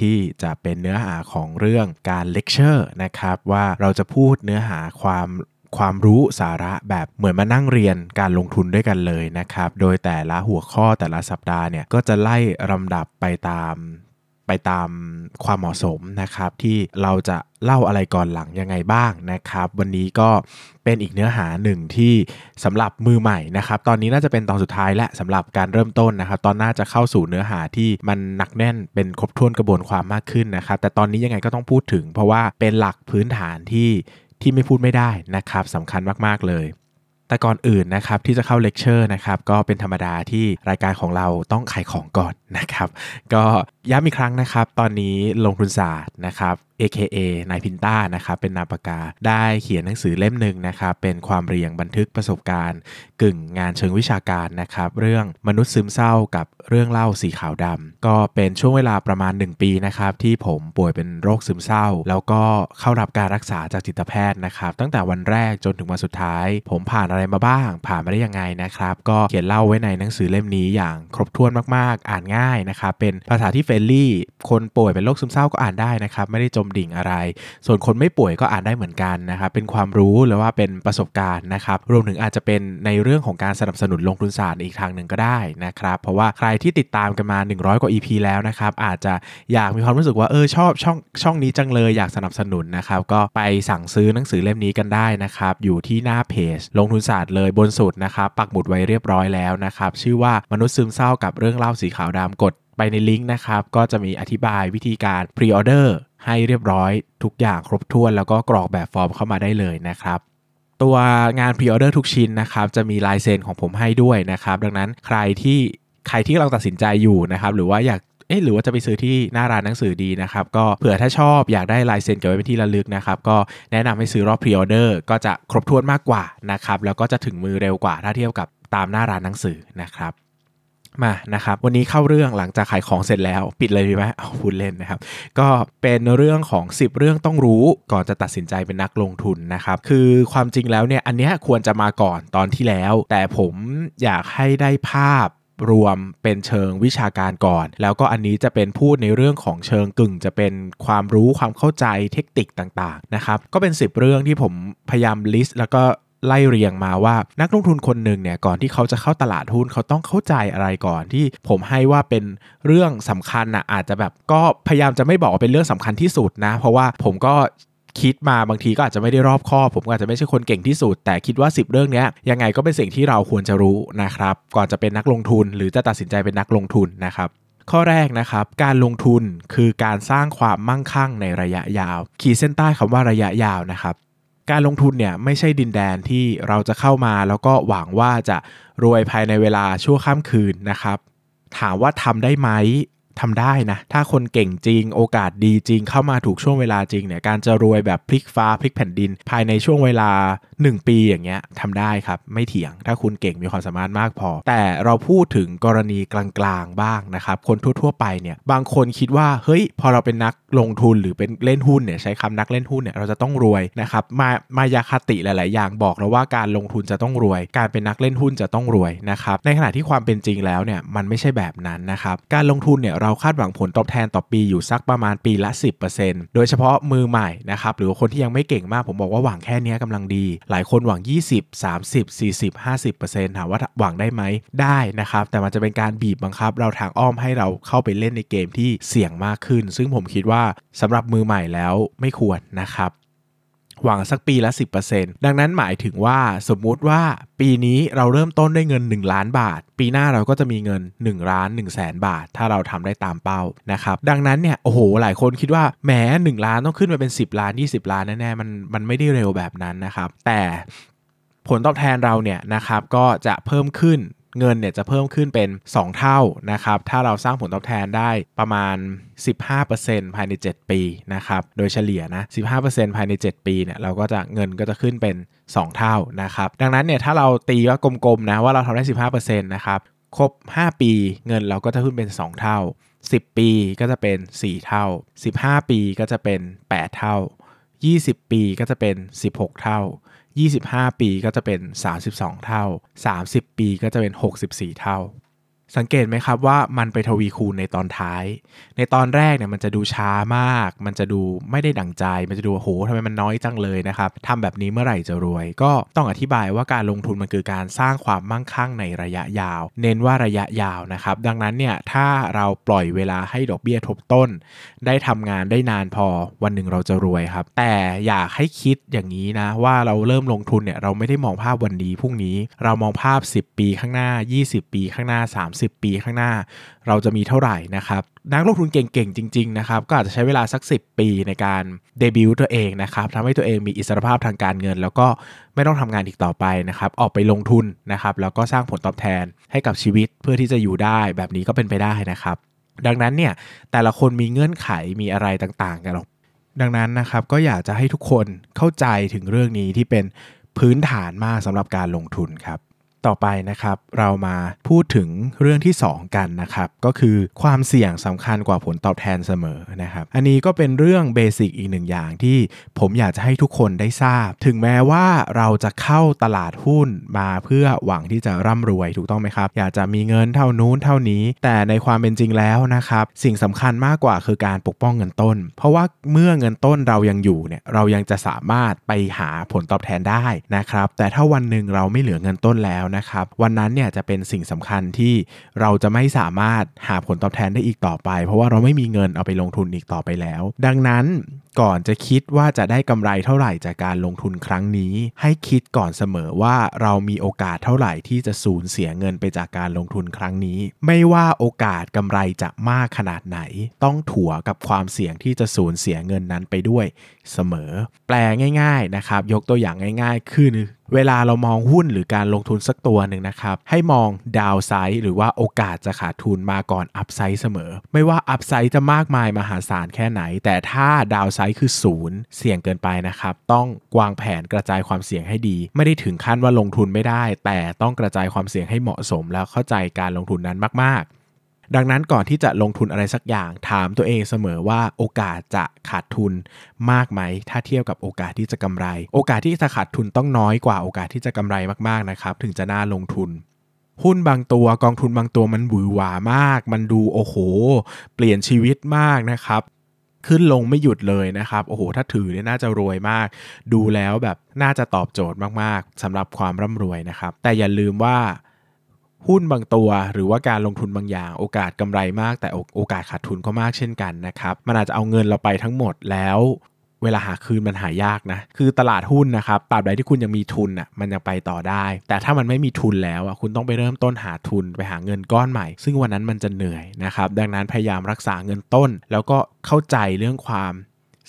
ที่จะเป็นเนื้อหาของเรื่องการเลคเชอร์นะครับว่าเราจะพูดเนื้อหาความความรู้สาระแบบเหมือนมานั่งเรียนการลงทุนด้วยกันเลยนะครับ โดยแต่ละหัวข้อแต่ละสัปดาห์เนี่ยก็จะไล่ลำดับไปตามไปตามความเหมาะสมนะครับที่เราจะ เล่าอะไรก่อนหลังยังไงบ้างนะครับ วันนี้ก็เป็นอีกเนื้อหาหนึ่งที่สำหรับมือใหม่นะครับ ตอนนี้น่าจะเป็นตอนสุดท้ายและสำหรับการเริ่มต้นนะครับ ตอนหน่าจะเข้าสู่เนื้อหาที่มันหนักแน่นเป็นครบถ้วนกระบวนความมากขึ้นนะครับ แต่ตอนนี้ยังไงก็ต้องพูดถึง เพราะว่าเป็นหลักพื้นฐานที่ที่ไม่พูดไม่ได้นะครับสำคัญมากๆเลยแต่ก่อนอื่นนะครับที่จะเข้าเลคเชอร์นะครับก็เป็นธรรมดาที่รายการของเราต้องขายของก่อนนะครับ ก็ย้ำอีกครั้งนะครับ ตอนนี้ลงทุนศาสตร์นะครับ AKA นายพินต้านะครับเป็นนามปากกาได้เขียนหนังสือเล่มหนึ่งนะครับเป็นความเรียงบันทึกประสบการณ์ กึ่งงานเชิงวิชาการนะครับเรื่องมนุษย์ซึมเศร้ากับเรื่องเล่าสีขาวดำก็เป็นช่วงเวลาประมาณ 1 ปีนะครับที่ผมป่วยเป็นโรคซึมเศร้า แล้วก็เข้ารับการรักษาจากจิตแพทย์นะครับตั้งแต่วันแรกจนถึงวันสุดท้าย ผมผ่านอะไรมาบ้าง ผ่านมาได้ยังไงนะครับก็เขียนเล่าไว้ในหนังสือเล่มนี้อย่างครบถ้วนมากๆ อ่านง่ายนะครับเป็นภาษาที่เฟรนลี่ คนป่วยเป็นโรคซึมเศร้าก็อ่านได้นะครับไม่ได้จมดิ่งอะไร ส่วนคนไม่ป่วยก็อ่านได้เหมือนกันนะครับเป็นความรู้หรือว่าเป็นประสบการณ์นะครับรวมถึงอาจจะเป็นในเรื่องของการสนับสนุนลงทุนศาสตร์อีกทางหนึ่งก็ได้นะครับเพราะว่าใครที่ติดตามกันมา 100 กว่า EP แล้วนะครับอาจจะอยากมีความรู้สึกว่าเออชอบช่องช่องนี้จังเลยอยากสนับสนุนนะครับก็ไปสั่งซื้อหนังสือเล่มนี้กันได้นะครับอยู่ที่หน้าเพจ ลงทุนศาสตร์เลยบนสุดนะครับปักหมุดไว้เรียบร้อยแล้วนะครับชื่อว่ามนุษย์ซึมเศร้ากับเรื่องเล่าสีขาวดำกดไปในลิงก์นะครับ ก็จะมีอธิบายวิธีการ pre-order ให้เรียบร้อยทุกอย่างครบถ้วนแล้วก็กรอกแบบฟอร์มเข้ามาได้เลยนะครับ ตัวงาน pre-order ทุกชิ้นนะครับจะมีลายเซ็นของผมให้ด้วยนะครับ ดังนั้นใครที่ใครที่เราตัดสินใจอยู่นะครับหรือว่าอยากเอ๊ะหรือว่าจะไปซื้อที่หน้าร้านหนังสือดีนะครับ ก็เผื่อถ้าชอบอยากได้ลายเซ็นเก็บไว้เป็นที่ระลึกนะครับ ก็แนะนำให้ซื้อรอบพรีออเดอร์ก็จะครบถ้วนมากกว่านะครับ แล้วก็จะถึงมือเร็วกว่าถ้าเทียบกับตามหน้าร้านหนังสือนะครับ มานะครับวันนี้เข้าเรื่องหลังจากขายของเสร็จแล้วปิดเลยดีไหมเอาพูดเล่นนะครับ ก็เป็นเรื่องของ 10 เรื่องต้องรู้ก่อนจะตัดสินใจเป็นนักลงทุนนะครับ คือความจริงแล้วเนี่ยอันเนี้ยควรจะมาก่อนตอนที่แล้ว แต่ผมอยากให้ได้ภาพรวมเป็นเชิงวิชาการก่อน แล้วก็อันนี้จะเป็นพูดในเรื่องของเชิงกึ่ง จะเป็นความรู้ความเข้าใจเทคนิคต่างๆนะครับก็เป็น 10 เรื่องที่ผมพยายามลิสต์แล้วก็ ไล่เรียงมาว่านักลงทุนคนหนึ่งเนี่ยก่อนที่เขาจะเข้าตลาดหุ้นเขาต้องเข้าใจอะไรก่อนที่ผมให้ว่าเป็นเรื่องสำคัญนะอาจจะแบบก็พยายามจะไม่บอกเป็นเรื่องสำคัญที่สุดนะ เพราะว่าผมก็คิดมาบางทีก็อาจจะไม่ได้รอบคอบผมก็อาจจะไม่ใช่คนเก่งที่สุด แต่คิดว่า 10 เรื่องนี้ยังไงก็เป็นสิ่งที่เราควรจะรู้นะครับ ก่อนจะเป็นนักลงทุนหรือจะตัดสินใจเป็นนักลงทุนนะครับข้อแรกนะครับ การลงทุนคือการสร้างความมั่งคั่งในระยะยาว ขีดเส้นใต้คำว่าระยะยาวนะครับ การลงทุนเนี่ยไม่ใช่ดินแดนที่เราจะเข้ามา แล้วก็หวังว่าจะรวยภายในเวลาชั่วข้ามคืนนะครับ ถามว่าทำได้ไหม ทำได้นะ ถ้าคนเก่งจริง โอกาสดีจริงเข้ามาถูกช่วงเวลาจริงเนี่ยการจะรวยแบบพลิกฟ้าพลิกแผ่นดิน ภายในช่วงเวลา 1 ปีอย่างเงี้ยทำได้ครับ ไม่เถียง ถ้าคุณเก่งมีความสามารถมากพอ แต่เราพูดถึงกรณีกลางๆบ้างนะครับ คนทั่วๆไปเนี่ยบางคนคิดว่าเฮ้ยพอเราเป็นนักลงทุนหรือเป็นเล่นหุ้นเนี่ยใช้คำนักเล่นหุ้นเนี่ยเราจะต้องรวยนะครับมามายาคติหลาย ๆ อย่างบอกเราว่าการลงทุนจะต้องรวย การเป็นนักเล่นหุ้นจะต้องรวยนะครับในขณะที่ความเป็นจริงแล้วเนี่ยมันไม่ใช่แบบนั้นนะครับการลงทุนเนี่ยเราราคาดหวังผลตอบแทนต่อปีอยู่สักประมาณปีละ 10%โดยเฉพาะมือใหม่นะครับหรือคนที่ยังไม่เก่งมากผมบอกว่าหวังแค่นี้กำลังดี หลายคนหวัง 20 30 40 50%ถามว่าหวังได้ไหมได้นะครับ แต่มันจะเป็นการบีบบังคับ เราทางอ้อมให้เราเข้าไปเล่นในเกมที่เสี่ยงมากขึ้น ซึ่งผมคิดว่าสำหรับมือใหม่แล้วไม่ควรนะครับ หวังสักปีละ 10%ดังนั้นหมายถึงว่าสมมุติว่าปีนี้เราเริ่มต้นด้วยเงิน 1 ล้านบาท ปีหน้าเราก็จะมีเงิน1ล้าน1แสนบาท ถ้าเราทำได้ตามเป้านะครับดังนั้นเนี่ยโอ้โหหลายคนคิดว่าแหม1 ล้านต้องขึ้นมาเป็น 10 ล้าน 20 ล้านแน่ๆมันมันไม่ได้เร็วแบบนั้นนะครับ แต่ผลตอบแทนเราเนี่ยนะครับก็จะเพิ่มขึ้น เงินเนี่ยจะเพิ่มขึ้นเป็น 2 เท่านะครับ ถ้าเราสร้างผลตอบแทนได้ประมาณ 15%ภายใน 7 ปีนะครับ โดยเฉลี่ยนะ 15%ภายใน 7 ปีเนี่ยเราก็จะเงินก็จะขึ้นเป็น 2 เท่านะครับ ดังนั้นเนี่ยถ้าเราตีว่ากลมๆนะว่าเราทำได้ 15%นะครับครบ 5 ปีเงินเราก็จะขึ้นเป็น 2 เท่า 10 ปีก็จะเป็น 4 เท่า 15 ปีก็จะเป็น 8 เท่า 20 ปีก็จะเป็น 16 เท่า 25 ปีก็จะเป็น 32 เท่า 30 ปีก็จะเป็น 64 เท่า สังเกตไหมครับว่ามันไปทวีคูณในตอนท้าย ในตอนแรกเนี่ยมันจะดูช้ามาก มันจะดูไม่ได้ดั่งใจ มันจะดูโหทำไมมันน้อยจังเลยนะครับทำแบบนี้เมื่อไหร่จะรวย ก็ต้องอธิบายว่าการลงทุนมันคือการสร้างความมั่งคั่งในระยะยาว เน้นว่าระยะยาวนะครับ ดังนั้นเนี่ยถ้าเราปล่อยเวลาให้ดอกเบี้ยทบต้น ได้ทำงานได้นานพอวันหนึ่งเราจะรวยครับ แต่อยากให้คิดอย่างนี้นะว่าเราเริ่มลงทุนเนี่ยเราไม่ได้มองภาพวันนี้พรุ่งนี้ เรามองภาพ 10 ปีข้างหน้า 20 ปีข้างหน้า 30ปีข้างหน้า เราจะมีเท่าไหร่นะครับนักลงทุนเก่งๆ จริงๆนะครับก็อาจจะใช้เวลาสัก 10 ปีในการเดบิวต์ตัวเองนะครับทำให้ตัวเองมีอิสรภาพทางการเงิน แล้วก็ไม่ต้องทำงานอีกต่อไปนะครับออกไปลงทุนนะครับแล้วก็สร้างผลตอบแทนให้กับชีวิตเพื่อที่จะอยู่ได้แบบนี้ก็เป็นไปได้นะครับดังนั้นเนี่ยแต่ละคนมีเงื่อนไขมีอะไรต่างๆ กันหรอกดังนั้นนะครับก็อยากจะให้ทุกคนเข้าใจถึงเรื่องนี้ที่เป็นพื้นฐานมากสำหรับการลงทุนครับ ต่อไปนะครับ เรามาพูดถึงเรื่องที่ 2 กันนะครับ ก็คือความเสี่ยงสำคัญกว่าผลตอบแทนเสมอนะครับ อันนี้ก็เป็นเรื่องเบสิกอีกหนึ่งอย่างที่ผมอยากจะให้ทุกคนได้ทราบ ถึงแม้ว่าเราจะเข้าตลาดหุ้นมาเพื่อหวังที่จะร่ำรวยถูกต้องไหมครับ อยากจะมีเงินเท่านู้นเท่านี้ แต่ในความเป็นจริงแล้วนะครับ สิ่งสำคัญมากกว่าคือการปกป้องเงินต้น เพราะว่าเมื่อเงินต้นเรายังอยู่เนี่ยเรายังจะสามารถไปหาผลตอบแทนได้นะครับ แต่ถ้าวันหนึ่งเราไม่เหลือเงินต้นแล้วนะครับ วันนั้นเนี่ยจะเป็นสิ่งสำคัญที่เราจะไม่สามารถหาผลตอบแทนได้อีกต่อไป เพราะว่าเราไม่มีเงินเอาไปลงทุนอีกต่อไปแล้ว ดังนั้นก่อนจะคิดว่าจะได้กำไรเท่าไหร่จากการลงทุนครั้งนี้ ให้คิดก่อนเสมอว่าเรามีโอกาสเท่าไหร่ที่จะสูญเสียเงินไปจากการลงทุนครั้งนี้ ไม่ว่าโอกาสกำไรจะมากขนาดไหน ต้องถัวกับความเสี่ยงที่จะสูญเสียเงินนั้นไปด้วยเสมอ แปลง่าย ๆนะครับ ยกตัวอย่างง่าย ๆ คือ เวลาเรามองหุ้นหรือการลงทุนสักตัวหนึ่งนะครับ ให้มองดาวไซด์หรือว่าโอกาสจะขาดทุนมาก่อนอัพไซด์เสมอ ไม่ว่าอัพไซด์จะมากมายมหาศาลแค่ไหน แต่ถ้าดาวไซด์คือศูนย์เสี่ยงเกินไปนะครับ ต้องวางแผนกระจายความเสี่ยงให้ดี ไม่ได้ถึงขั้นว่าลงทุนไม่ได้ แต่ต้องกระจายความเสี่ยงให้เหมาะสมแล้วเข้าใจการลงทุนนั้นมากๆ ดังนั้นก่อนที่จะลงทุนอะไรสักอย่างถามตัวเองเสมอว่าโอกาสจะขาดทุนมากไหม ถ้าเทียบกับโอกาสที่จะกำไร โอกาสที่จะขาดทุนต้องน้อยกว่าโอกาสที่จะกำไรมากๆนะครับ ถึงจะน่าลงทุนหุ้นบางตัวกองทุนบางตัวมันหวือหวามาก มันดูโอ้โห เปลี่ยนชีวิตมากนะครับ ขึ้นลงไม่หยุดเลยนะครับ โอ้โห ถ้าถือเนี่ยน่าจะรวยมาก ดูแล้วแบบน่าจะตอบโจทย์มากๆสำหรับความร่ำรวยนะครับ แต่อย่าลืมว่า หุ้นบางตัว หรือว่าการลงทุนบางอย่าง โอกาสกำไรมาก แต่โอกาสขาดทุนก็มากเช่นกันนะครับมันอาจจะเอาเงินเราไปทั้งหมดแล้วเวลาหาคืนมันหายากนะ คือตลาดหุ้นนะครับตราบใดที่คุณยังมีทุนอะมันยังไปต่อได้ แต่ถ้ามันไม่มีทุนแล้วอะคุณต้องไปเริ่มต้นหาทุนไปหาเงินก้อนใหม่ ซึ่งวันนั้นมันจะเหนื่อยนะครับ ดังนั้นพยายามรักษาเงินต้น แล้วก็เข้าใจเรื่องความ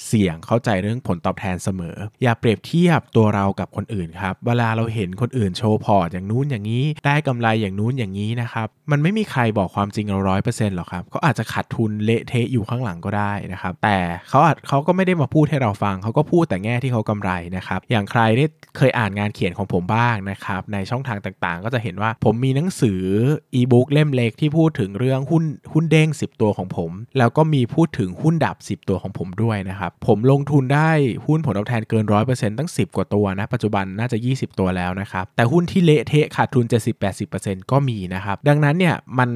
เสี่ยงเข้าใจเรื่องผลตอบแทนเสมอ อย่าเปรียบเทียบตัวเรากับคนอื่นครับ เวลาเราเห็นคนอื่นโชว์พอร์ตอย่างนู้นอย่างนี้ ได้กำไรอย่างนู้นอย่างนี้นะครับ มันไม่มีใครบอกความจริงเราร้อยเปอร์เซ็นต์หรอกครับเขาอาจจะขาดทุนเละเทะอยู่ข้างหลังก็ได้นะครับ แต่เขาอาจเขาก็ไม่ได้มาพูดให้เราฟัง เขาก็พูดแต่แง่ที่เขากำไรนะครับ อย่างใครที่เคยอ่านงานเขียนของผมบ้างนะครับ ในช่องทางต่างๆ ก็จะเห็นว่าผมมีหนังสืออีบุ๊กเล่มเล็กที่พูดถึงเรื่องหุ้นหุ้นเด้ง10 ตัวของผม แล้วก็มีพูดถึงหุ้นดับ 10 ตัวของผมด้วยนะครับผมลงทุนได้หุ้นผลตอบแทนเกิน 100%ตั้ง 10 กว่าตัวนะ ปัจจุบันน่าจะ 20 ตัวแล้วนะครับ แต่หุ้นที่เละเทะขาดทุน 70-80%ก็มีนะครับ ดังนั้นเนี่ยมัน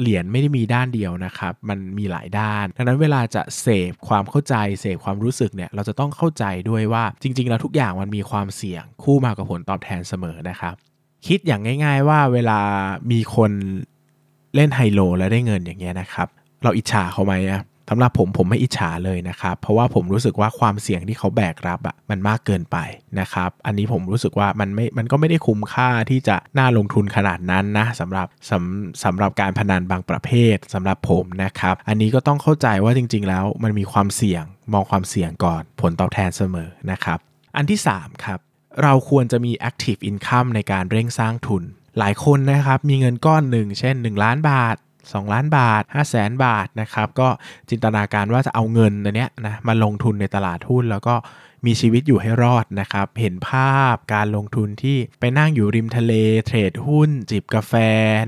เหรียญไม่ได้มีด้านเดียวนะครับ มันมีหลายด้าน ดังนั้นเวลาจะเสพความเข้าใจ เสพความรู้สึกเนี่ย เราจะต้องเข้าใจด้วยว่าจริง ๆ แล้วทุกอย่างมันมีความเสี่ยงคู่มากับผลตอบแทนเสมอนะครับ คิดอย่างง่าย ๆ ว่าเวลามีคนเล่นไฮโลแล้วได้เงินอย่างเงี้ยนะครับ เราอิจฉาเขาไหมอะ สำหรับผมผมไม่อิจฉาเลยนะครับ เพราะว่าผมรู้สึกว่าความเสี่ยงที่เขาแบกรับอะ่ะมันมากเกินไปนะครับ อันนี้ผมรู้สึกว่ามันไม่มันก็ไม่ได้คุ้มค่าที่จะน่าลงทุนขนาดนั้นนะสำหรับสำสำหรับการพนันบางประเภทสำหรับผมนะครับ อันนี้ก็ต้องเข้าใจว่าจริง ๆ แล้วมันมีความเสี่ยงมองความเสี่ยงก่อนผลตอบแทนเสมอนะครับ อันที่ 3 ครับ เราควรจะมี active income ในการเร่งสร้างทุนหลายคนนะครับมีเงินก้อนหนึ่งเช่น 1 ล้านบาท 2 ล้านบาท 5 0 0แสนบาทนะครับก็จินตนาการว่าจะเอาเงินอันเนี้ยนะมาลงทุนในตลาดหุ้นแล้วก็มีชีวิตอยู่ให้รอดนะครับเห็นภาพการลงทุนที่ไปนั่งอยู่ริมทะเลเทรดหุ้น จิบกาแฟ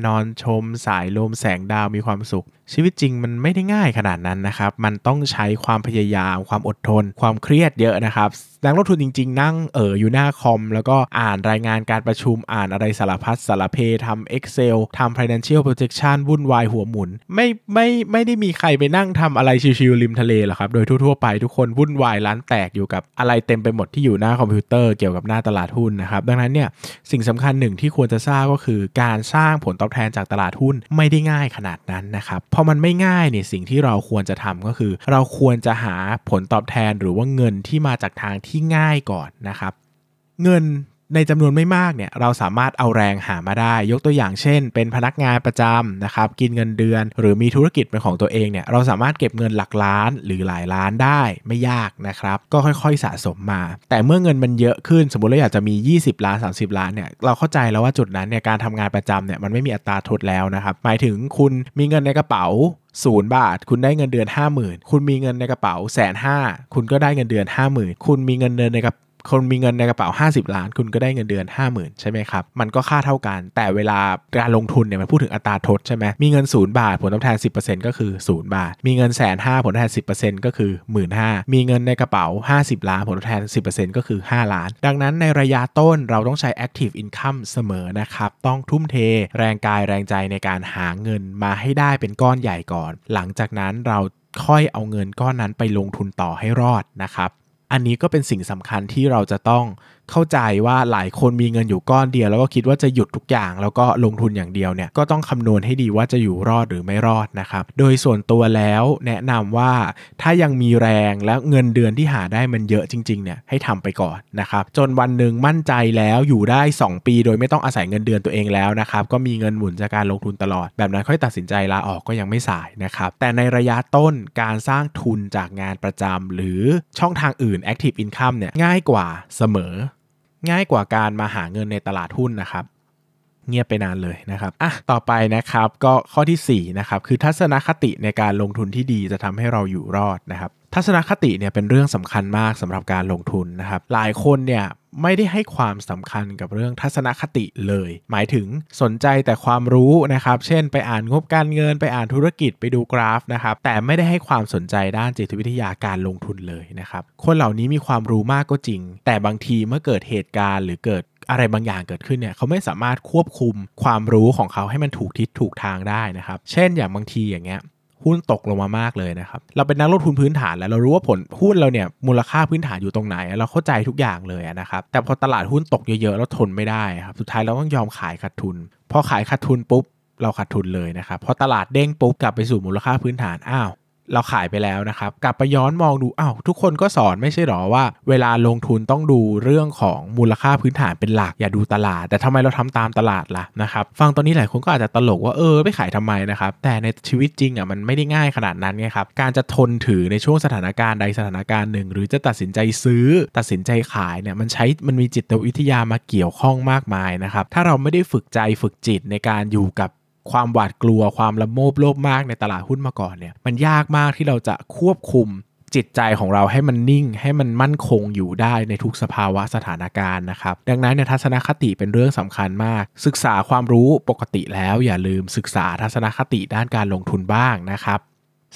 นอนชม สายลมแสงดาวมีความสุข ชีวิตจริงมันไม่ได้ง่ายขนาดนั้นนะครับ มันต้องใช้ความพยายาม ความอดทน ความเครียดเยอะนะครับนักลงทุนจริง ๆ นั่งเอออยู่หน้าคอม แล้วก็อ่านรายงานการประชุมอ่านอะไรสารพัดสารเพทำ Excel ทำ Financial Projection วุ่นวายหัวหมุน ไม่ไม่ไม่ได้มีใครไปนั่งทำอะไรชิวๆริมทะเลหรอกครับ โดยทั่วๆไปทุกคนวุ่นวายร้านแตกอยู่กับอะไรเต็มไปหมดที่อยู่หน้าคอมพิวเตอร์เกี่ยวกับหน้าตลาดหุ้นนะครับ ดังนั้นเนี่ยสิ่งสำคัญหนึ่งที่ควรจะทราบก็คือ การสร้างผลตอบแทนจากตลาดหุ้นไม่ได้ง่ายขนาดนั้นนะครับพอมันไม่ง่ายเนี่ยสิ่งที่เราควรจะทำก็คือ เราควรจะหาผลตอบแทนหรือว่าเงินที่มาจากทางที่ง่ายก่อนนะครับ เงิน ในจำนวนไม่มากเนี่ยเราสามารถเอาแรงหามาได้ ยกตัวอย่างเช่น เป็นพนักงานประจำนะครับกินเงินเดือน หรือมีธุรกิจเป็นของตัวเองเนี่ยเราสามารถเก็บเงินหลักล้านหรือหลายล้านได้ไม่ยากนะครับก็ค่อยๆสะสมมา แต่เมื่อเงินมันเยอะขึ้นสมมติเราอยากจะมี 20 ล้าน 30 ล้านเนี่ยเราเข้าใจแล้วว่าจุดนั้นเนี่ยการทำงานประจำเนี่ยมันไม่มีอัตราทดแล้วนะครับหมายถึงคุณมีเงินในกระเป๋าศูนย์บาท คุณได้เงินเดือน 50,000 คุณมีเงินในกระเป๋าแสนห้าคุณก็ได้เงินเดือน 50,000 คุณมีเงินเดือนในกระ คนมีเงินในกระเป๋า 50 ล้าน คุณก็ได้เงินเดือน 50,000 ใช่ไหมครับ มันก็ค่าเท่ากัน แต่เวลาการลงทุนเนี่ยมันพูดถึงอัตราทดใช่ไหมมีเงิน 0 บาท ผลตอบแทน 10%ก็คือ 0 บาท มีเงินแสนห้าผลตอบแทน 10%ก็คือ1 5ื่นมีเงินในกระเป๋า 50 ล้าน ผลตอบแทน 10%ก็คือ 5 ล้าน ดังนั้นในระยะต้นเราต้องใช้ active income เสมอนะครับต้องทุ่มเท แรงกายแรงใจในการหาเงินมาให้ได้เป็นก้อนใหญ่ก่อน หลังจากนั้นเราค่อยเอาเงินก้อนนั้นไปลงทุนต่อให้รอดนะครับ อันนี้ก็เป็นสิ่งสำคัญที่เราจะต้อง เข้าใจว่าหลายคนมีเงินอยู่ก้อนเดียว แล้วก็คิดว่าจะหยุดทุกอย่าง แล้วก็ลงทุนอย่างเดียวเนี่ยก็ต้องคำนวณให้ดีว่าจะอยู่รอดหรือไม่รอดนะครับโดยส่วนตัวแล้วแนะนำว่าถ้ายังมีแรงแล้วเงินเดือนที่หาได้มันเยอะจริงๆเนี่ยให้ทำไปก่อนนะครับจนวันหนึ่งมั่นใจแล้วอยู่ได้ 2 ปี โดยไม่ต้องอาศัยเงินเดือนตัวเองแล้วนะครับก็มีเงินหมุนจากการลงทุนตลอด แบบนั้นค่อยตัดสินใจลาออกก็ยังไม่สายนะครับแต่ในระยะต้นการสร้างทุนจากงานประจำหรือช่องทางอื่น Active Income เนี่ยง่ายกว่าเสมอ ง่ายกว่าการมาหาเงินในตลาดหุ้นนะครับ เงียบไปนานเลยนะครับอะต่อไปนะครับก็ข้อที่4นะครับคือทัศนคติในการลงทุนที่ดีจะทำให้เราอยู่รอดนะครับทัศนคติเนี่ยเป็นเรื่องสำคัญมากสำหรับการลงทุนนะครับหลายคนเนี่ยไม่ได้ให้ความสำคัญกับเรื่องทัศนคติเลย หมายถึงสนใจแต่ความรู้นะครับ เช่น ไปอ่านงบการเงิน ไปอ่านธุรกิจไปดูกราฟนะครับ แต่ไม่ได้ให้ความสนใจด้านจิตวิทยาการลงทุนเลยนะครับ คนเหล่านี้มีความรู้มากก็จริง แต่บางทีเมื่อเกิดเหตุการณ์ หรือเกิด อะไรบางอย่างเกิดขึ้นเนี่ยเขาไม่สามารถควบคุมความรู้ของเขาให้มันถูกทิศถูกทางได้นะครับ เช่นอย่างบางทีอย่างเงี้ยหุ้นตกลงมามากเลยนะครับ เราเป็นนักลงทุนพื้นฐานแล้วเรารู้ว่าผลหุ้นเราเนี่ยมูลค่าพื้นฐานอยู่ตรงไหน เราเข้าใจทุกอย่างเลยนะครับ แต่พอตลาดหุ้นตกเยอะๆ แล้วทนไม่ได้ครับ สุดท้ายเราต้องยอมขายขาดทุน พอขายขาดทุนปุ๊บเราขาดทุนเลยนะครับ พอตลาดเด้งปุ๊บกลับไปสู่มูลค่าพื้นฐาน อ้าว เราขายไปแล้วนะครับ กลับไปย้อนมองดูอ้าวทุกคนก็สอนไม่ใช่หรอว่า เวลาลงทุนต้องดูเรื่องของมูลค่าพื้นฐานเป็นหลัก อย่าดูตลาด แต่ทำไมเราทำตามตลาดล่ะนะครับฟังตอนนี้หลายคนก็อาจจะตลกว่าเออไม่ขายทำไมนะครับแต่ในชีวิตจริงอะมันไม่ได้ง่ายขนาดนั้นไงครับการจะทนถือในช่วงสถานการณ์ใดสถานการณ์หนึ่ง หรือจะตัดสินใจซื้อ ตัดสินใจขายเนี่ยมันใช้มันมีจิตวิทยามาเกี่ยวข้องมากมายนะครับถ้าเราไม่ได้ฝึกใจฝึกจิตในการอยู่กับ ความหวาดกลัวความละโมบโลภมากในตลาดหุ้นมาก่อนเนี่ยมันยากมากที่เราจะควบคุมจิตใจของเราให้มันนิ่งให้มันมั่นคงอยู่ได้ในทุกสภาวะสถานการณ์นะครับ ดังนั้นเนี่ยทัศนคติเป็นเรื่องสำคัญมาก ศึกษาความรู้ปกติแล้วอย่าลืมศึกษาทัศนคติด้านการลงทุนบ้างนะครับ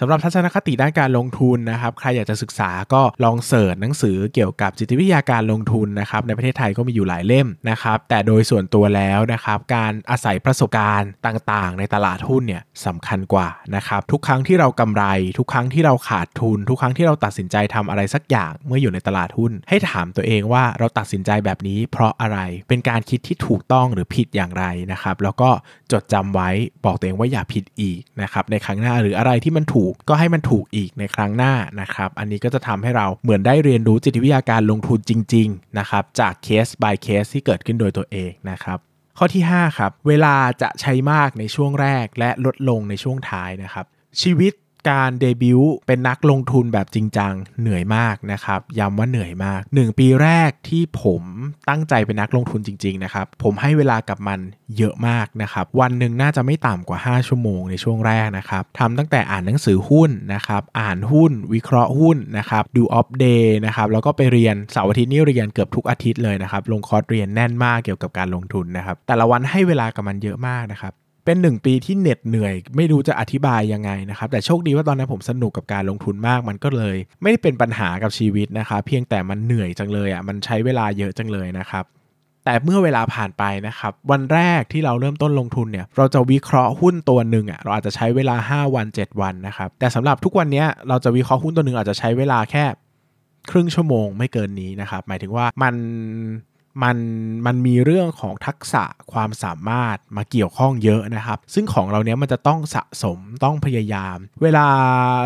สำหรับทัศนคติด้านการลงทุนนะครับใครอยากจะศึกษาก็ลองเสิร์ชหนังสือเกี่ยวกับจิตวิทยาการลงทุนนะครับในประเทศไทยก็มีอยู่หลายเล่มนะครับแต่โดยส่วนตัวแล้วนะครับการอาศัยประสบการณ์ต่างๆ ในตลาดหุ้นเนี่ยสำคัญกว่านะครับทุกครั้งที่เรากำไร ทุกครั้งที่เราขาดทุน ทุกครั้งที่เราตัดสินใจทำอะไรสักอย่างเมื่ออยู่ในตลาดหุ้น ให้ถามตัวเองว่าเราตัดสินใจแบบนี้ เพราะอะไรเป็นการคิดที่ถูกต้องหรือผิดอย่างไรนะครับแล้วก็จดจำไว้บอกตัวเองว่าอย่าผิดอีกนะครับในครั้งหน้าหรืออะไรที่มันถูกก็ให้มันถูกอีกในครั้งหน้านะครับ อันนี้ก็จะทำให้เราเหมือนได้เรียนรู้จิตวิทยาการลงทุนจริงๆนะครับจากเคส by เคสที่เกิดขึ้นโดยตัวเองนะครับข้อที่5ครับเวลาจะใช้มากในช่วงแรกและลดลงในช่วงท้ายนะครับชีวิต การเดบิวต์เป็นนักลงทุนแบบจริงจังเหนื่อยมากนะครับย้ำว่าเหนื่อยมาก 1 ปีแรกที่ผมตั้งใจเป็นนักลงทุนจริงๆนะครับผมให้เวลากับมันเยอะมากนะครับวันหนึ่งน่าจะไม่ต่ำกว่า 5 ชั่วโมงในช่วงแรกนะครับทำตั้งแต่อ่านหนังสือหุ้นนะครับอ่านหุ้น วิเคราะห์หุ้นนะครับดู Opp Day นะครับแล้วก็ไปเรียนเสาร์อาทิตย์นี่เรียนเกือบทุกอาทิตย์เลยนะครับลงคอร์สเรียนแน่นมากเกี่ยวกับการลงทุนนะครับแต่ละวันให้เวลากับมันเยอะมากนะครับ เป็น1ปีที่เหน็ดเหนื่อย ไม่รู้จะอธิบายยังไงนะครับ แต่โชคดีว่าตอนนั้นผมสนุกกับการลงทุนมาก มันก็เลย ไม่ได้เป็นปัญหากับชีวิตนะครับเพียงแต่มันเหนื่อยจังเลยอะมันใช้เวลาเยอะจังเลยนะครับแต่เมื่อเวลาผ่านไปนะครับวันแรกที่เราเริ่มต้นลงทุนเนี่ยเราจะวิเคราะห์หุ้นตัวหนึ่งอะเราอาจจะใช้เวลา 5 วัน 7 วันนะครับแต่สำหรับทุกวันนี้เราจะวิเคราะห์หุ้นตัวหนึ่งอาจจะใช้เวลาแค่ครึ่งชั่วโมงไม่เกินนี้นะครับหมายถึงว่ามัน มันมันมีเรื่องของทักษะความสามารถมาเกี่ยวข้องเยอะนะครับ ซึ่งของเราเนี้ยมันจะต้องสะสมต้องพยายาม เวลา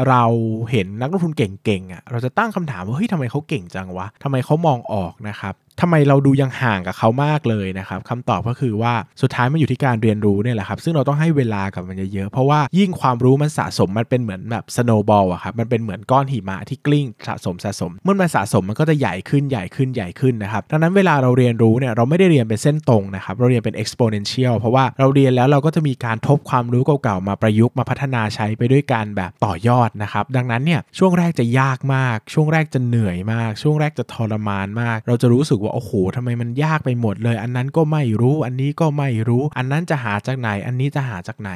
เราเห็นนักลงทุนเก่งๆอะเราจะตั้งคำถามว่าเฮ้ยทำไมเขาเก่งจังวะทำไมเขามองออกนะครับทำไมเราดูยังห่างกับเขามากเลยนะครับคำตอบก็คือว่าสุดท้ายมันอยู่ที่การเรียนรู้เนี่ยแหละครับ ซึ่งเราต้องให้เวลากับมันเยอะๆเพราะว่ายิ่งความรู้มันสะสมมันเป็นเหมือนแบบสโนว์บอลอะครับมันเป็นเหมือนก้อนหิมะที่กลิ้งสะสมสะสม เมื่อมันสะสมมันก็จะใหญ่ขึ้นใหญ่ขึ้นใหญ่ขึ้นนะครับดังนั้นเวลาเราเรียนรู้เนี่ยเราไม่ได้เรียนเป็นเส้นตรงนะครับเราเรียนเป็น exponential เพราะว่าเราเรียนแล้วเราก็จะมีการทบความรู้เก่าๆมาประยุกต์มาพัฒนาใช้ไปด้วยกันแบบต่อยอดนะครับดังนั้นเนี่ยช่วงแรกจะยากมาก ช่วงแรกจะเหนื่อยมาก ช่วงแรกจะทรมานมาก เราจะรู้สึกว่าโอ้โหทำไมมันยากไปหมดเลย อันนั้นก็ไม่รู้ อันนี้ก็ไม่รู้ อันนั้นจะหาจากไหน อันนี้จะหาจากไหน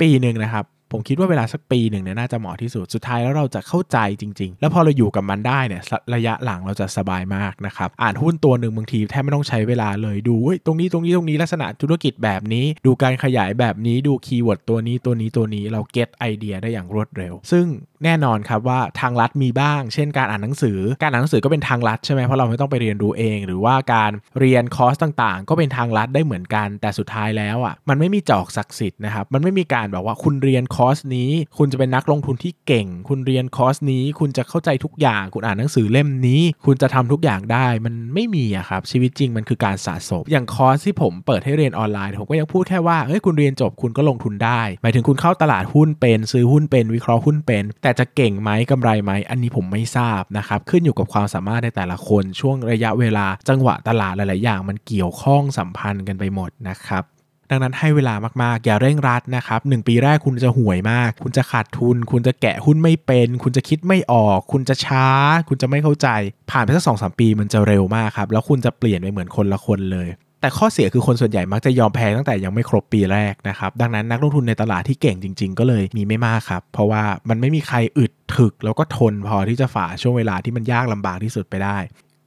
ปีหนึ่งนะครับ ผมคิดว่าเวลาสักปีหนึ่งเนี่ยน่าจะเหมาะที่สุด สุดท้ายแล้วเราจะเข้าใจจริง ๆ แล้วพอเราอยู่กับมันได้เนี่ยระยะหลังเราจะสบายมากนะครับ อ่านหุ้นตัวหนึ่งบางทีแทบไม่ต้องใช้เวลาเลยดูตรงนี้ตรงนี้ตรงนี้ลักษณะธุรกิจแบบนี้ ดูการขยายแบบนี้ดู keyword ตัวนี้ตัวนี้ตัวนี้เรา get idea ได้อย่างรวดเร็ว ซึ่งแน่นอนครับว่าทางลัดมีบ้าง เช่นการอ่านหนังสือ การอ่านหนังสือก็เป็นทางลัดใช่ไหมเพราะเราไม่ต้องไปเรียนรู้เอง หรือว่าการเรียนคอร์สต่างๆ ก็เป็นทางลัดได้เหมือนกัน แต่สุดท้ายแล้วอะมันไม่มีจอกศักดิ์สิทธิ์นะครับมันไม่มีการแบบว่าคุณเรียนคอร์สนี้ คุณจะเป็นนักลงทุนที่เก่ง คุณเรียนคอร์สนี้ คุณจะเข้าใจทุกอย่าง คุณอ่านหนังสือเล่มนี้ คุณจะทำทุกอย่างได้ มันไม่มีอะครับ ชีวิตจริงมันคือการสะสม อย่างคอร์สที่ผมเปิดให้เรียนออนไลน์ ผมก็ยังพูดแค่ว่า เฮ้ย คุณเรียนจบคุณก็ลงทุนได้ หมายถึงคุณเข้าตลาดหุ้นเป็น ซื้อหุ้นเป็น วิเคราะห์หุ้นเป็น แต่จะเก่งไหมกำไรไหม อันนี้ผมไม่ทราบนะครับ ขึ้นอยู่กับความสามารถในแต่ละคน ช่วงระยะเวลา จังหวะตลาดหลาย ๆ อย่าง มันเกี่ยวข้องสัมพันธ์กันไปหมดนะครับ ดังนั้นให้เวลามากๆ อย่าเร่งรัดนะครับหปีแรกคุณจะห่วยมาก คุณจะขาดทุน คุณจะแกะหุ้นไม่เป็น คุณจะคิดไม่ออก คุณจะช้า คุณจะไม่เข้าใจ ผ่านไปสักสองสามปีมันจะเร็วมากครับ แล้วคุณจะเปลี่ยนไปเหมือนคนละคนเลย แต่ข้อเสียคือคนส่วนใหญ่มักจะยอมแพ้ตั้งแต่ยังไม่ครบปีแรกนะครับ ดังนั้นนักลงทุนในตลาดที่เก่งจริง ๆ ก็เลยมีไม่มากครับ เพราะว่ามันไม่มีใครอึดถึก แล้วก็ทนพอที่จะฝ่าช่วงเวลาที่มันยากลำบากที่สุดไปได้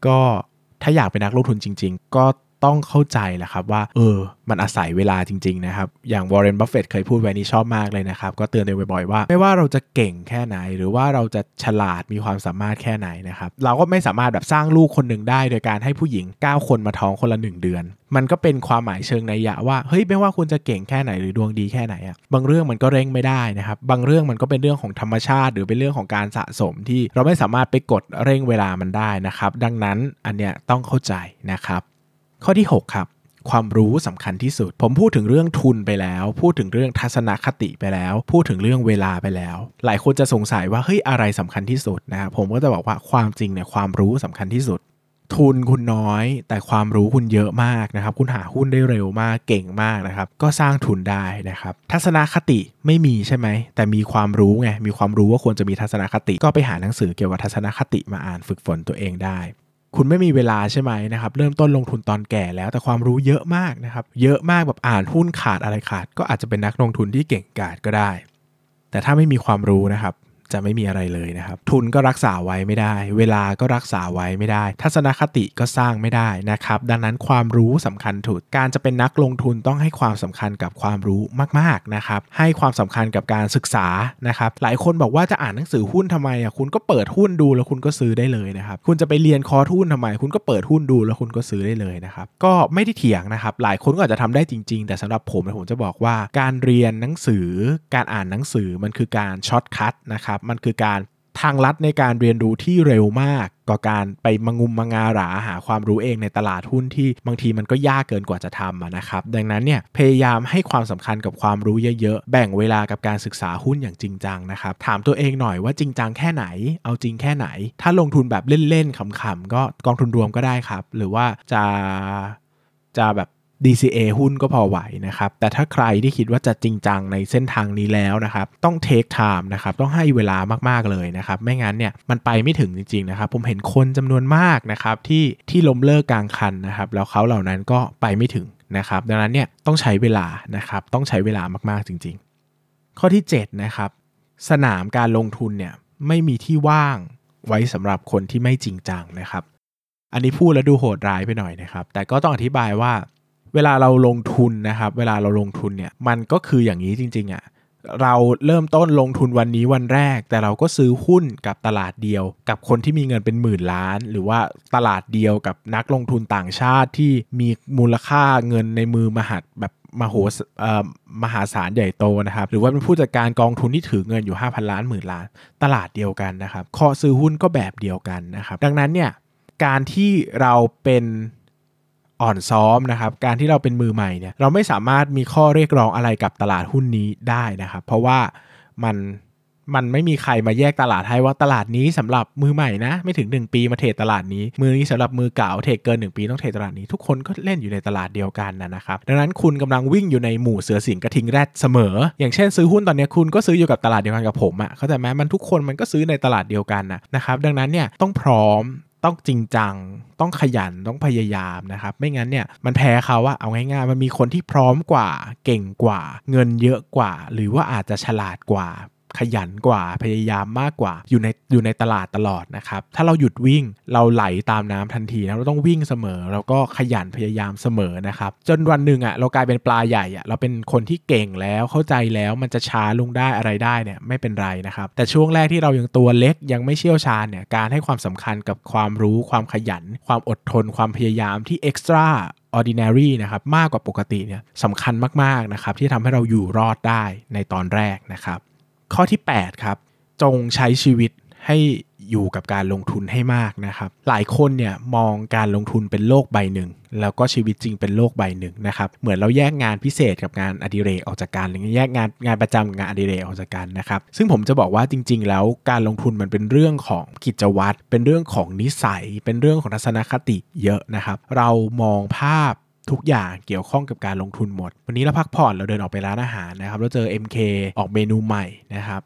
ก็ถ้าอยากเป็นนักลงทุนจริง ๆ ก็ ต้องเข้าใจแหละครับว่าเออมันอาศัยเวลาจริง ๆ นะครับ อย่างวอร์เรนบัฟเฟตเคยพูดไว้นี่ชอบมากเลยนะครับ ก็เตือนตัวบ่อยๆว่า ไม่ว่าเราจะเก่งแค่ไหน หรือว่าเราจะฉลาดมีความสามารถแค่ไหนนะครับ เราก็ไม่สามารถแบบสร้างลูกคนหนึ่งได้ โดยการให้ผู้หญิง 9 คนมาท้องคนละ 1 เดือน มันก็เป็นความหมายเชิงนัยว่าเฮ้ยไม่ว่าคุณจะเก่งแค่ไหนหรือดวงดีแค่ไหนอะบางเรื่องมันก็เร่งไม่ได้นะครับบางเรื่องมันก็เป็นเรื่องของธรรมชาติ หรือเป็นเรื่องของการสะสมที่เราไม่สามารถไปกดเร่งเวลามันได้นะครับดังนั้นอันเนี้ยต้องเข้าใจนะครับ ข้อที่ 6 ครับ ความรู้สำคัญที่สุด ผมพูดถึงเรื่องทุนไปแล้ว พูดถึงเรื่องทัศนคติไปแล้ว พูดถึงเรื่องเวลาไปแล้ว หลายคนจะสงสัยว่าเฮ้ยอะไรสำคัญที่สุดนะครับผมก็จะบอกว่าความจริงเนี่ยความรู้สำคัญที่สุด ทุนคุณน้อย แต่ความรู้คุณเยอะมากนะครับ คุณหาหุ้นได้เร็วมากเก่งมากนะครับ ก็สร้างทุนได้นะครับ ทัศนคติไม่มีใช่ไหมแต่มีความรู้ไงมีความรู้ว่าควรจะมีทัศนคติ ก็ไปหาหนังสือเกี่ยวกับทัศนคติมาอ่านฝึกฝนตัวเองได้ คุณไม่มีเวลาใช่ไหมนะครับ เริ่มต้นลงทุนตอนแก่แล้ว แต่ความรู้เยอะมากนะครับ เยอะมากแบบอ่านหุ้นขาดอะไรขาด ก็อาจจะเป็นนักลงทุนที่เก่งกาจก็ได้ แต่ถ้าไม่มีความรู้นะครับ จะไม่มีอะไรเลยนะครับ ทุนก็รักษาไว้ไม่ได้ เวลาก็รักษาไว้ไม่ได้ ทัศนคติก็สร้างไม่ได้นะครับ ดังนั้นความรู้สำคัญถุดการจะเป็นนักลงทุนต้องให้ความสำคัญกับความรู้มากๆนะครับ ให้ความสำคัญกับการศึกษานะครับ หลายคนบอกว่าจะอ่านหนังสือหุ้นทำไมอะคุณก็เปิดหุ้นดูแล้วคุณก็ซื้อได้เลยนะครับคุณจะไปเรียนคอร์สหุ้นทำไม คุณก็เปิดหุ้นดูแล้วคุณก็ซื้อได้เลยนะครับก็ไม่ได้เถียงนะครับ หลายคนก็อาจจะทำได้จริง ๆ แต่สำหรับผมผมจะบอกว่า การเรียนหนังสือ การอ่านหนังสือมันคือการ shortcut นะครับมันคือการทางลัดในการเรียนรู้ที่เร็วมากกว่าการไปมางมมะงาหราหาความรู้เองในตลาดหุ้นที่บางทีมันก็ยากเกินกว่าจะทำนะครับ ดังนั้นเนี่ยพยายามให้ความสำคัญกับความรู้เยอะๆ แบ่งเวลากับการศึกษาหุ้นอย่างจริงจังนะครับ ถามตัวเองหน่อยว่าจริงจังแค่ไหน เอาจริงแค่ไหน ถ้าลงทุนแบบเล่นๆขำๆก็กองทุนรวมก็ได้ครับ หรือว่าจะจะแบบ DCA หุ้นก็พอไหวนะครับ แต่ถ้าใครที่คิดว่าจะจริงจังในเส้นทางนี้แล้วนะครับ ต้องเทคไทม์นะครับ ต้องให้เวลามากๆเลยนะครับ ไม่งั้นเนี่ยมันไปไม่ถึงจริงๆนะครับ ผมเห็นคนจำนวนมากนะครับที่ที่ล้มเลิกกลางคันนะครับ แล้วเขาเหล่านั้นก็ไปไม่ถึงนะครับ ดังนั้นเนี่ยต้องใช้เวลานะครับ ต้องใช้เวลามากๆจริง ๆ ข้อที่7นะครับ สนามการลงทุนเนี่ยไม่มีที่ว่างไว้สำหรับคนที่ไม่จริงจังนะครับ อันนี้พูดแล้วดูโหดร้ายไปหน่อยนะครับ แต่ก็ต้องอธิบายว่า เวลาเราลงทุนนะครับ เวลาเราลงทุนเนี่ยมันก็คืออย่างนี้จริงๆอะ่ะเราเริ่มต้นลงทุนวันนี้วันแรก แต่เราก็ซื้อหุ้นกับตลาดเดียว กับคนที่มีเงินเป็นหมื่นล้าน หรือว่าตลาดเดียวกับนักลงทุนต่างชาติที่มีมูลค่าเงินในมือมหัศแบบมโหมหาศาลใหญ่โตนะครับ หรือว่าเป็นผู้จัดการกองทุนที่ถือเงินอยู่ 5,000 ล้านหมื่นล้าน ตลาดเดียวกันนะครับข้อซื้อหุ้นก็แบบเดียวกันนะครับ ดังนั้นเนี่ยการที่เราเป็น อ่อนซ้อมนะครับการที่เราเป็นมือใหม่เนี่ยเราไม่สามารถมีข้อเรียกร้องอะไรกับตลาดหุ้นนี้ได้นะครับ เพราะว่ามันมันไม่มีใครมาแยกตลาดให้ว่าตลาดนี้สำหรับมือใหม่นะ ไม่ถึง 1 ปีมาเทรดตลาดนี้ มือนี้สำหรับมือเก่าเทรดเกิน 1 ปีต้องเทรดตลาดนี้ทุกคนก็เล่นอยู่ในตลาดเดียวกันนะครับดังนั้นคุณกำลังวิ่งอยู่ในหมู่เสือสิงกระทิงแรดเสมอ อย่างเช่นซื้อหุ้นตอนนี้คุณก็ซื้ออยู่กับตลาดเดียวกันกับผมอะ่ะเข้าใจไหมมันทุกคนมันก็ซื้อในตลาดเดียวกันนะครับดังนั้นเนี่ยต้องพร้อม ต้องจริงจัง ต้องขยันต้องพยายามนะครับ ไม่งั้นเนี่ยมันแพ้เขาว่าเอาง่ายๆ มันมีคนที่พร้อมกว่า เก่งกว่า เงินเยอะกว่า หรือว่าอาจจะฉลาดกว่า ขยันกว่าพยายามมากกว่า อยู่ในอยู่ในตลาดตลอดนะครับ ถ้าเราหยุดวิ่งเราไหลตามน้ำทันทีนะเราต้องวิ่งเสมอเราก็ขยันพยายามเสมอนะครับ จนวันหนึ่งอะ่ะเรากลายเป็นปลาใหญ่อะ่ะเราเป็นคนที่เก่งแล้วเข้าใจแล้วมันจะช้าลงได้อะไรได้เนี่ยไม่เป็นไรนะครับ แต่ช่วงแรกที่เรายังตัวเล็กยังไม่เชี่ยวชาญเนี่ยการให้ความสำคัญกับความรู้ความขยัน ความอดทน ความพยายามที่เอ็กซ์ตร้า ordinary นะครับมากกว่าปกติเนี่ยสำคัญมากๆนะครับที่ทำให้เราอยู่รอดได้ในตอนแรกนะครับ ข้อที่ 8 ครับ จงใช้ชีวิตให้อยู่กับการลงทุนให้มากนะครับ หลายคนเนี่ยมองการลงทุนเป็นโลกใบหนึ่ง แล้วก็ชีวิตจริงเป็นโลกใบหนึ่งนะครับ เหมือนเราแยกงานพิเศษกับงานอดิเรกออกจากกันหรือแยกงานงานประจำกับงานอดิเรกออกจากกันนะครับ ซึ่งผมจะบอกว่าจริง ๆ แล้วการลงทุนมันเป็นเรื่องของกิจวัตร เป็นเรื่องของนิสัย เป็นเรื่องของทัศนคติเยอะนะครับ เรามองภาพ ทุกอย่างเกี่ยวข้องกับการลงทุนหมด วันนี้เราพักผ่อนเราเดินออกไปร้านอาหารนะครับเราเจอ MK ออกเมนูใหม่นะครับ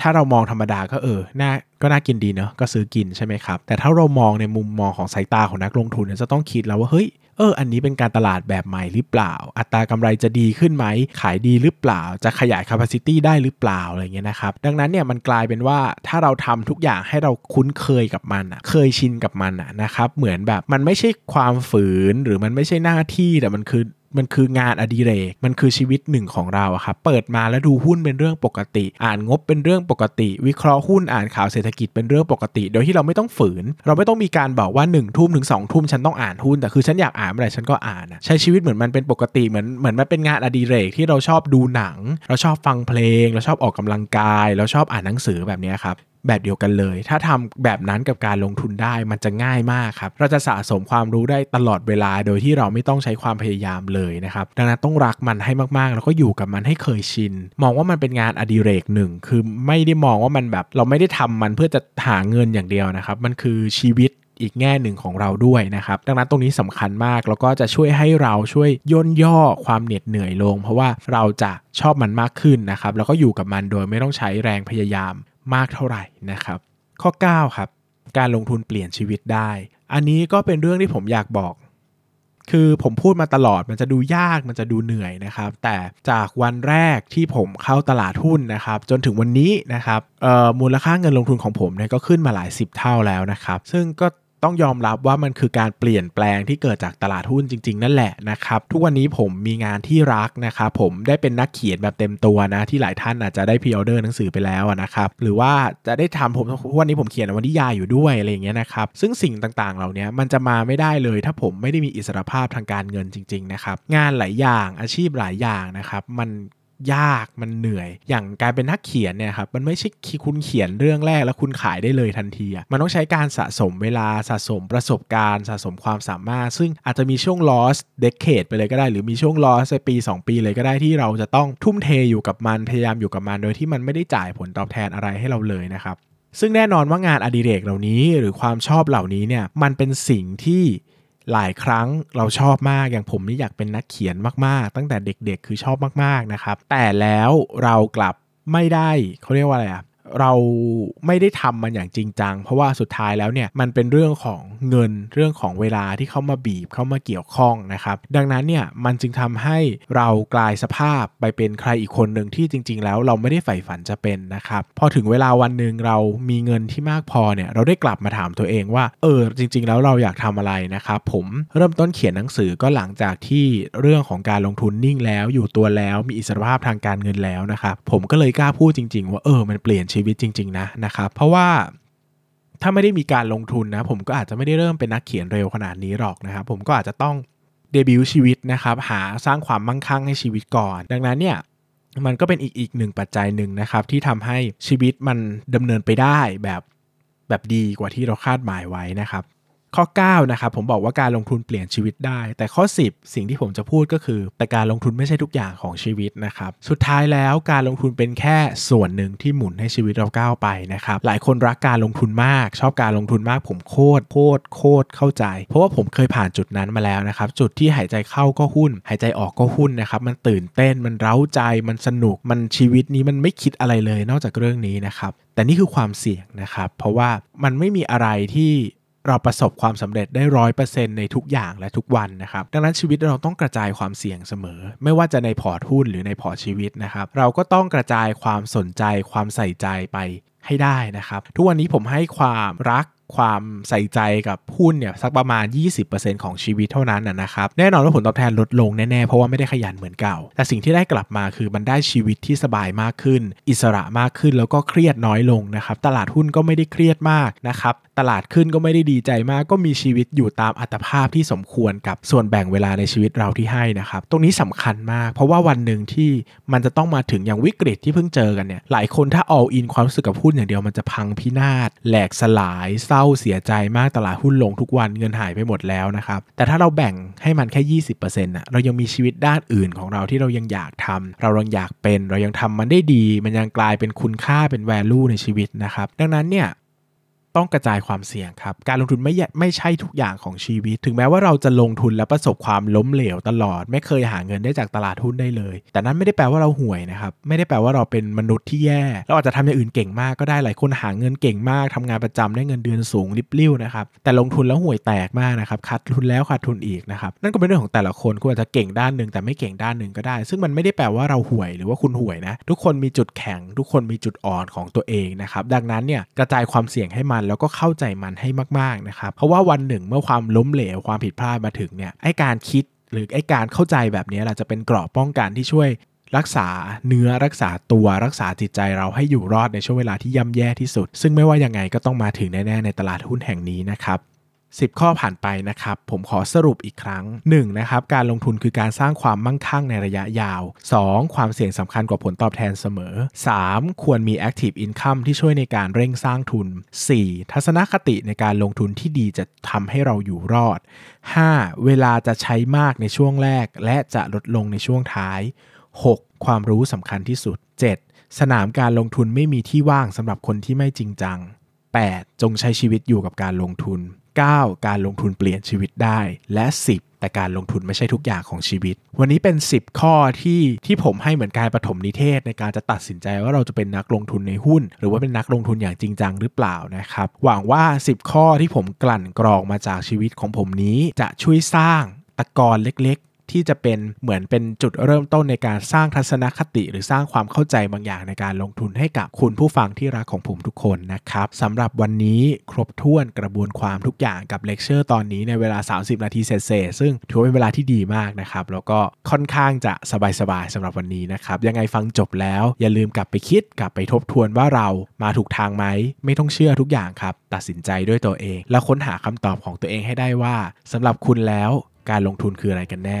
ถ้าเรามองธรรมดาก็เออน่าก็น่ากินดีเนาะก็ซื้อกินใช่ไหมครับ แต่ถ้าเรามองในมุมมองของสายตาของนักลงทุนเนี่ยจะต้องคิดแล้วว่าเฮ้ย เอออันนี้เป็นการตลาดแบบใหม่หรือเปล่า อัตรากำไรจะดีขึ้นไหมขายดีหรือเปล่า จะขยาย capacity ได้หรือเปล่าอะไรเงี้ยนะครับดังนั้นเนี่ยมันกลายเป็นว่าถ้าเราทำทุกอย่างให้เราคุ้นเคยกับมันอะเคยชินกับมันอะนะครับเหมือนแบบมันไม่ใช่ความฝืนหรือมันไม่ใช่หน้าที่แต่มันคือ มันคืองานอดิเรก มันคือชีวิตหนึ่งของเราครับเปิดมาแล้วดูหุ้นเป็นเรื่องปกติ อ่านงบเป็นเรื่องปกติ วิเคราะห์หุ้นอ่านข่าวเศรษฐกิจเป็นเรื่องปกติ โดยที่เราไม่ต้องฝืน เราไม่ต้องมีการบอกว่า1นึ่ทุ่มถึงสองทุ่มฉันต้องอ่านหุ้นแต่คือฉันอยากอ่านอะไรฉันก็อ่านใช้ชีวิตเหมือนมันเป็นปกติเหมือนเหมือนมันเป็นงานอดิเรกที่เราชอบดูหนัง เราชอบฟังเพลง เราชอบออกกำลังกาย เราชอบอ่านหนังสือแบบนี้ครับ แบบเดียวกันเลย ถ้าทำแบบนั้นกับการลงทุนได้มันจะง่ายมากครับ เราจะสะสมความรู้ได้ตลอดเวลาโดยที่เราไม่ต้องใช้ความพยายามเลยนะครับ ดังนั้นต้องรักมันให้มากๆ แล้วก็อยู่กับมันให้เคยชิน มองว่ามันเป็นงานอดิเรกหนึ่ง คือไม่ได้มองว่ามันแบบเราไม่ได้ทำมันเพื่อจะหาเงินอย่างเดียวนะครับ มันคือชีวิตอีกแง่หนึ่งของเราด้วยนะครับ ดังนั้นตรงนี้สำคัญมาก แล้วก็จะช่วยให้เราช่วยย่นย่อความเหน็ดเหนื่อยลง เพราะว่าเราจะชอบมันมากขึ้นนะครับ แล้วก็อยู่กับมันโดยไม่ต้องใช้แรงพยายาม มากเท่าไหร่นะครับ ข้อ 9 ครับ การลงทุนเปลี่ยนชีวิตได้ อันนี้ก็เป็นเรื่องที่ผมอยากบอก คือผมพูดมาตลอดมันจะดูยากมันจะดูเหนื่อยนะครับ แต่จากวันแรกที่ผมเข้าตลาดหุ้นนะครับ จนถึงวันนี้นะครับมูลค่าเงินลงทุนของผมเนี่ยก็ขึ้นมาหลายสิบเท่าแล้วนะครับ ซึ่งก็ ต้องยอมรับว่ามันคือการเปลี่ยนแปลงที่เกิดจากตลาดหุ้นจริง ๆ นั่นแหละนะครับ ทุกวันนี้ผมมีงานที่รักนะครับผมได้เป็นนักเขียนแบบเต็มตัวนะ ที่หลายท่านอาจจะได้พิออเดอร์หนังสือไปแล้วนะครับ หรือว่าจะได้ทำผมวันนี้ผมเขียนวันนิยายอยู่ด้วยอะไรอย่างเงี้ยนะครับ ซึ่งสิ่งต่างๆ เหล่านี้มันจะมาไม่ได้เลย ถ้าผมไม่ได้มีอิสรภาพทางการเงินจริง ๆ นะครับ งานหลายอย่างอาชีพหลายอย่างนะครับ มัน ยากมันเหนื่อย อย่างการเป็นนักเขียนเนี่ยครับมันไม่ใช่คุณเขียนเรื่องแรกแล้วคุณขายได้เลยทันทีอะมันต้องใช้การสะสมเวลาสะสมประสบการณ์สะสมความสามารถ ซึ่งอาจจะมีช่วง loss decade ไปเลยก็ได้ หรือมีช่วง loss ไปปี 2 ปีเลยก็ได้ที่เราจะต้องทุ่มเทอยู่กับมันพยายามอยู่กับมัน โดยที่มันไม่ได้จ่ายผลตอบแทนอะไรให้เราเลยนะครับซึ่งแน่นอนว่างานอดิเรกเหล่านี้ หรือความชอบเหล่านี้เนี่ยมันเป็นสิ่งที่ หลายครั้งเราชอบมากอย่างผมนี่อยากเป็นนักเขียนมากๆ ตั้งแต่เด็กๆ คือชอบมากๆนะครับ แต่แล้วเรากลับไม่ได้เขาเรียกว่าอะไรอะ เราไม่ได้ทำมันอย่างจริงจัง เพราะว่าสุดท้ายแล้วเนี่ยมันเป็นเรื่องของเงินเรื่องของเวลาที่เข้ามาบีบเข้ามาเกี่ยวข้องนะครับ ดังนั้นเนี่ยมันจึงทำให้เรากลายสภาพไปเป็นใครอีกคนหนึ่งที่จริง ๆ แล้วเราไม่ได้ใฝ่ฝันจะเป็นนะครับพอถึงเวลาวันหนึ่งเรามีเงินที่มากพอเนี่ยเราได้กลับมาถามตัวเองว่าเออจริง ๆ แล้วเราอยากทำอะไรนะครับผมเริ่มต้นเขียนหนังสือก็หลังจากที่เรื่องของการลงทุนนิ่งแล้วอยู่ตัวแล้วมีอิสรภาพทางการเงินแล้วนะครับผมก็เลยกล้าพูดจริง ๆ ว่าเออมันเปลี่ยนชีวิตจริง ๆ นะนะครับ เพราะว่าถ้าไม่ได้มีการลงทุนนะ ผมก็อาจจะไม่ได้เริ่มเป็นนักเขียนเร็วขนาดนี้หรอกนะครับ ผมก็อาจจะต้องเดบิวต์ชีวิตนะครับหาสร้างความมั่งคั่งให้ชีวิตก่อน ดังนั้นเนี่ยมันก็เป็นอีกอีกหนึ่งปัจจัยหนึ่งนะครับที่ทำให้ชีวิตมันดำเนินไปได้แบบแบบดีกว่าที่เราคาดหมายไว้นะครับ ข้อ9นะครับผมบอกว่าการลงทุนเปลี่ยนชีวิตได้ แต่ข้อ 10 สิ่งที่ผมจะพูดก็คือ แต่การลงทุนไม่ใช่ทุกอย่างของชีวิตนะครับสุดท้ายแล้วการลงทุนเป็นแค่ส่วนหนึ่งที่หมุนให้ชีวิตเราก้าวไปนะครับหลายคนรักการลงทุนมาก ชอบการลงทุนมาก ผมโคตรโคตรโคตรเข้าใจ เพราะว่าผมเคยผ่านจุดนั้นมาแล้วนะครับจุดที่หายใจเข้าก็หุ้น หายใจออกก็หุ้นนะครับมันตื่นเต้นมันเร้าใจมันสนุกมันชีวิตนี้มันไม่คิดอะไรเลยนอกจากเรื่องนี้นะครับแต่นี่คือความเสี่ยงนะครับเพราะว่ามันไม่มีอะไรที่ เราประสบความสำเร็จได้ร้อยเปอร์เซ็นต์ในทุกอย่างและทุกวันนะครับดังนั้นชีวิตเราต้องกระจายความเสี่ยงเสมอ ไม่ว่าจะในพอร์ตหุ้นหรือในพอร์ตชีวิตนะครับเราก็ต้องกระจายความสนใจความใส่ใจไปให้ได้นะครับ ทุกวันนี้ผมให้ความรักความใส่ใจกับหุ้นเนี่ยสักประมาณ 20%ของชีวิตเท่านั้นนะครับ แน่นอนว่าผลตอบแทนลดลงแน่ๆ เพราะว่าไม่ได้ขยันเหมือนเก่า แต่สิ่งที่ได้กลับมาคือมันได้ชีวิตที่สบายมากขึ้น อิสระมากขึ้นแล้วก็เครียดน้อยลงนะครับ ตลาดหุ้นก็ไม่ได้เครียดมากนะครับ ตลาดขึ้นก็ไม่ได้ดีใจมาก ก็มีชีวิตอยู่ตามอัตภาพที่สมควรกับส่วนแบ่งเวลาในชีวิตเราที่ให้นะครับ ตรงนี้สำคัญมาก เพราะว่าวันหนึ่งที่มันจะต้องมาถึงอย่างวิกฤตที่เพิ่งเจอกันเนี่ย หลายคนถ้า all in ความรู้สึกกับหุ้นอย่างเดียวมันจะพังพินาศแหลกสลายเศร้าเสียใจมากตลาดหุ้นลงทุกวันเงินหายไปหมดแล้วนะครับ แต่ถ้าเราแบ่งให้มันแค่ 20%นะเรายังมีชีวิตด้านอื่นของเราที่เรายังอยากทำเรายังอยากเป็น เรายังทำมันได้ดี มันยังกลายเป็นคุณค่าเป็น value ในชีวิตนะครับ ดังนั้นเนี่ย ต้องกระจายความเสี่ยงครับ การลงทุนไม่ไม่ใช่ทุกอย่างของชีวิต ถึงแม้ว่าเราจะลงทุนและประสบความล้มเหลวตลอด ไม่เคยหาเงินได้จากตลาดหุ้นได้เลย แต่นั้นไม่ได้แปลว่าเราห่วยนะครับ ไม่ได้แปลว่าเราเป็นมนุษย์ที่แย่ เราอาจจะทำอย่างอื่นเก่งมากก็ได้ หลายคนหาเงินเก่งมากทำงานประจำได้เงินเดือนสูงริบลิ่วนะครับ แต่ลงทุนแล้วห่วยแตกมากนะครับ ขาดทุนแล้วขาดทุนอีกนะครับ นั่นก็เป็นเรื่องของแต่ละคนคุณอาจจะเก่งด้านหนึ่งแต่ไม่เก่งด้านหนึ่งก็ได้ ซึ่งมันไม่ได้แปลว่าเราห่วยหรือว่าคุณห่วยนะ ทุกคนมีจุดแข็ง ทุกคนมีจุดอ่อนของตัวเองนะครับ ดังนั้นเนี่ยกระจายความเสี่ยงให้มันแล้วก็เข้าใจมันให้มากๆนะครับเพราะว่าวันหนึ่งเมื่อความล้มเหลวความผิดพลาดมาถึงเนี่ยไอการคิดหรือไอการเข้าใจแบบนี้แหละจะเป็นกรอบป้องกันที่ช่วยรักษาเนื้อรักษาตัวรักษาจิตใจเราให้อยู่รอดในช่วงเวลาที่ย่ำแย่ที่สุด ซึ่งไม่ว่ายังไงก็ต้องมาถึงแน่ๆในตลาดหุ้นแห่งนี้นะครับ 10 ข้อผ่านไปนะครับ ผมขอสรุปอีกครั้ง 1. นะครับ การลงทุนคือการสร้างความมั่งคั่งในระยะยาว 2. ความเสี่ยงสำคัญกว่าผลตอบแทนเสมอ 3. ควรมี Active Income ที่ช่วยในการเร่งสร้างทุน 4. ทัศนคติในการลงทุนที่ดีจะทำให้เราอยู่รอด 5. เวลาจะใช้มากในช่วงแรก และจะลดลงในช่วงท้าย 6. ความรู้สำคัญที่สุด 7. สนามการลงทุนไม่มีที่ว่างสำหรับคนที่ไม่จริงจัง 8. จงใช้ชีวิตอยู่กับการลงทุน 9. การลงทุนเปลี่ยนชีวิตได้ และ 10 แต่การลงทุนไม่ใช่ทุกอย่างของชีวิต วันนี้เป็น 10 ข้อที่ที่ผมให้เหมือนการปฐมนิเทศ ในการจะตัดสินใจว่าเราจะเป็นนักลงทุนในหุ้น หรือว่าเป็นนักลงทุนอย่างจริงจังหรือเปล่านะครับ หวังว่า 10 ข้อที่ผมกลั่นกรองมาจากชีวิตของผมนี้ จะช่วยสร้างตะกอนเล็ก ที่จะเป็นเหมือนเป็นจุดเริ่มต้นในการสร้างทัศนคติ หรือสร้างความเข้าใจบางอย่างในการลงทุนให้กับคุณผู้ฟังที่รักของผมทุกคนนะครับสำหรับวันนี้ครบถ้วนกระบวนความทุกอย่างกับเลคเชอร์ตอนนี้ในเวลา 30 นาทีเศษซึ่งถือว่าเป็นเวลาที่ดีมากนะครับแล้วก็ค่อนข้างจะสบายๆสำหรับวันนี้นะครับยังไงฟังจบแล้วอย่าลืมกลับไปคิดกลับไปทบทวนว่าเรามาถูกทางไหม ไม่ต้องเชื่อทุกอย่างครับ ตัดสินใจด้วยตัวเอง แล้วค้นหาคำตอบของตัวเองให้ได้ว่าสำหรับคุณแล้วการลงทุนคืออะไรกันแน่